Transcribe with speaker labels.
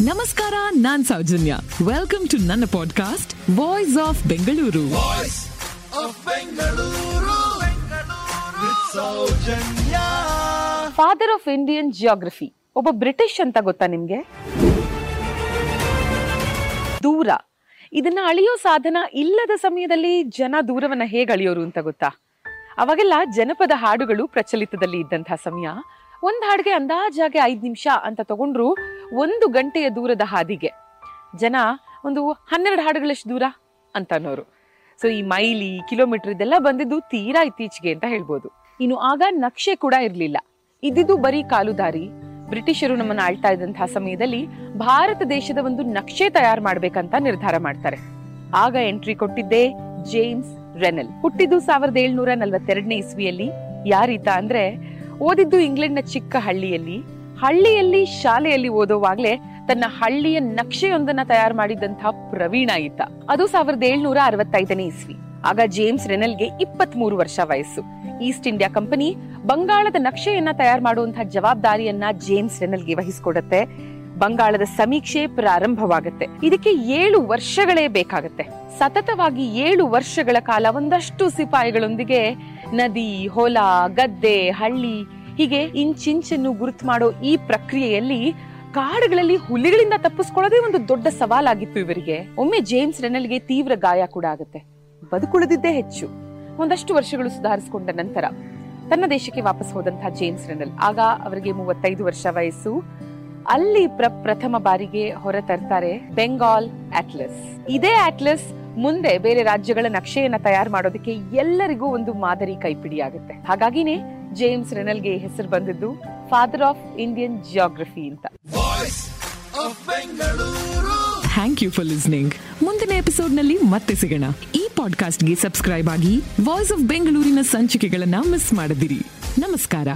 Speaker 1: ನಮಸ್ಕಾರ ನಾನ್ Soujanya. Welcome to ನನ್ನ podcast voice of Bengaluru
Speaker 2: father of Indian geography ಒಬ್ಬ ಬ್ರಿಟಿಷ್ ಅಂತ ಗೊತ್ತಾ ನಿಮ್ಗೆ? ದೂರ. ಇದನ್ನ ಅಳಿಯೋ ಸಾಧನ ಇಲ್ಲದ ಸಮಯದಲ್ಲಿ ಜನ ದೂರವನ್ನ ಹೇಗೆ ಅಳಿಯೋರು ಅಂತ ಗೊತ್ತಾ? ಅವಾಗೆಲ್ಲ ಜನಪದ ಹಾಡುಗಳು ಪ್ರಚಲಿತದಲ್ಲಿ ಇದ್ದಂತಹ ಸಮಯ. ಒಂದ್ ಹಾಡಿಗೆ ಅಂದಾಜಾಗೆ ಐದ್ ನಿಮಿಷ ಅಂತ ತಗೊಂಡ್ರು ಒಂದು ಗಂಟೆಯ ದೂರದ ಹಾದಿಗೆ. ಜನ ಒಂದು ಹನ್ನೆರಡು ಹಾಡುಗಳಷ್ಟು ದೂರ ಅಂತ ಅನ್ನೋರು. ಸೊ ಈ ಮೈಲಿ ಕಿಲೋಮೀಟರ್ ಇದೆಲ್ಲ ಬಂದಿದ್ದು ತೀರಾ ಇತ್ತೀಚೆಗೆ ಅಂತ ಹೇಳ್ಬೋದು. ಇನ್ನು ಆಗ ನಕ್ಷೆ ಕೂಡ ಇರಲಿಲ್ಲ. ಇದ್ದಿದ್ದು ಬರೀ ಕಾಲುದಾರಿ. ಬ್ರಿಟಿಷರು ನಮ್ಮನ್ನ ಆಳ್ತಾ ಇದ್ದಂತಹ ಸಮಯದಲ್ಲಿ ಭಾರತ ದೇಶದ ಒಂದು ನಕ್ಷೆ ತಯಾರು ಮಾಡ್ಬೇಕಂತ ನಿರ್ಧಾರ ಮಾಡ್ತಾರೆ. ಆಗ ಎಂಟ್ರಿ ಕೊಟ್ಟಿದ್ದೆ ಜೇಮ್ಸ್ ರೆನಲ್ ಹುಟ್ಟಿದ್ದು ಸಾವಿರದ ಏಳ್ನೂರ ನಲ್ವತ್ತೆರಡನೇ ಇಸ್ವಿಯಲ್ಲಿ. ಯಾರೀತ ಅಂದ್ರೆ ಓದಿದ್ದು ಇಂಗ್ಲೆಂಡ್ನ ಚಿಕ್ಕ ಹಳ್ಳಿಯಲ್ಲಿ. ಹಳ್ಳಿಯಲ್ಲಿ ಶಾಲೆಯಲ್ಲಿ ಓದೋವಾಗ್ಲೇ ತನ್ನ ಹಳ್ಳಿಯ ನಕ್ಷೆಯೊಂದನ್ನ ತಯಾರು ಮಾಡಿದಂತಹ ಪ್ರವೀಣ ಈತ. ಅದು ಸಾವಿರದ ಏಳ್ನೂರ ಅರವತ್ತೈದನೇ ಇಸ್ವಿ. ಆಗ ಜೇಮ್ಸ್ ರೆನಲ್ಗೆ ಇಪ್ಪತ್ತ್ ಮೂರು ವರ್ಷ ವಯಸ್ಸು. ಈಸ್ಟ್ ಇಂಡಿಯಾ ಕಂಪನಿ ಬಂಗಾಳದ ನಕ್ಷೆಯನ್ನ ತಯಾರು ಮಾಡುವಂತಹ ಜವಾಬ್ದಾರಿಯನ್ನ ಜೇಮ್ಸ್ ರೆನಲ್ಗೆ ವಹಿಸಿಕೊಡುತ್ತೆ. ಬಂಗಾಳದ ಸಮೀಕ್ಷೆ ಪ್ರಾರಂಭವಾಗುತ್ತೆ. ಇದಕ್ಕೆ ಏಳು ವರ್ಷಗಳೇ ಬೇಕಾಗುತ್ತೆ. ಸತತವಾಗಿ ಏಳು ವರ್ಷಗಳ ಕಾಲ ಒಂದಷ್ಟು ಸಿಪಾಯಿಗಳೊಂದಿಗೆ ನದಿ, ಹೊಲ, ಗದ್ದೆ, ಹಳ್ಳಿ ಹೀಗೆ ಇಂಚಿಂಚನ್ನು ಗುರುತು ಮಾಡೋ ಈ ಪ್ರಕ್ರಿಯೆಯಲ್ಲಿ ಕಾಡುಗಳಲ್ಲಿ ಹುಲಿಗಳಿಂದ ತಪ್ಪಿಸ್ಕೊಳ್ಳೋದೇ ಒಂದು ದೊಡ್ಡ ಸವಾಲಾಗಿತ್ತು ಇವರಿಗೆ. ಒಮ್ಮೆ ಜೇಮ್ಸ್ ರೆನಲ್ಗೆ ತೀವ್ರ ಗಾಯ ಕೂಡ ಆಗುತ್ತೆ. ಬದುಕುಳಿದಿದ್ದೇ ಹೆಚ್ಚು. ಒಂದಷ್ಟು ವರ್ಷಗಳು ಸುಧಾರಿಸಿಕೊಂಡ ನಂತರ ತನ್ನ ದೇಶಕ್ಕೆ ವಾಪಸ್ ಹೋದಂತಹ ಜೇಮ್ಸ್ ರೆನಲ್. ಆಗ ಅವರಿಗೆ ಮೂವತ್ತೈದು ವರ್ಷ ವಯಸ್ಸು. ಅಲ್ಲಿ ಪ್ರಪ್ರಥಮ ಬಾರಿಗೆ ಹೊರ ತರ್ತಾರೆ ಬೆಂಗಾಲ್ ಅಟ್ಲಸ್ ಇದೇ ಅಟ್ಲಸ್ ಮುಂದೆ ಬೇರೆ ರಾಜ್ಯಗಳ ನಕ್ಷೆಯನ್ನ ತಯಾರು ಮಾಡೋದಕ್ಕೆ ಎಲ್ಲರಿಗೂ ಒಂದು ಮಾದರಿ ಕೈಪಿಡಿ ಆಗುತ್ತೆ. ಹಾಗಾಗಿನೇ ಜೇಮ್ಸ್ ರೆನಲ್ಗೆ ಹೆಸರು ಬಂದಿದ್ದು ಫಾದರ್ ಆಫ್ ಇಂಡಿಯನ್ ಜಿಯೋಗ್ರಫಿ ಅಂತ.
Speaker 1: ಥ್ಯಾಂಕ್ ಯು ಫಾರ್ ಲಿಸ್ನಿಂಗ್ ಮುಂದಿನ ಎಪಿಸೋಡ್ನಲ್ಲಿ ಮತ್ತೆ ಸಿಗೋಣ. ಈ ಪಾಡ್ಕಾಸ್ಟ್ಗೆ ಸಬ್ಸ್ಕ್ರೈಬ್ ಆಗಿ ವಾಯ್ಸ್ ಆಫ್ ಬೆಂಗಳೂರಿನ ಸಂಚಿಕೆಗಳನ್ನ ಮಿಸ್ ಮಾಡದಿರಿ. ನಮಸ್ಕಾರ.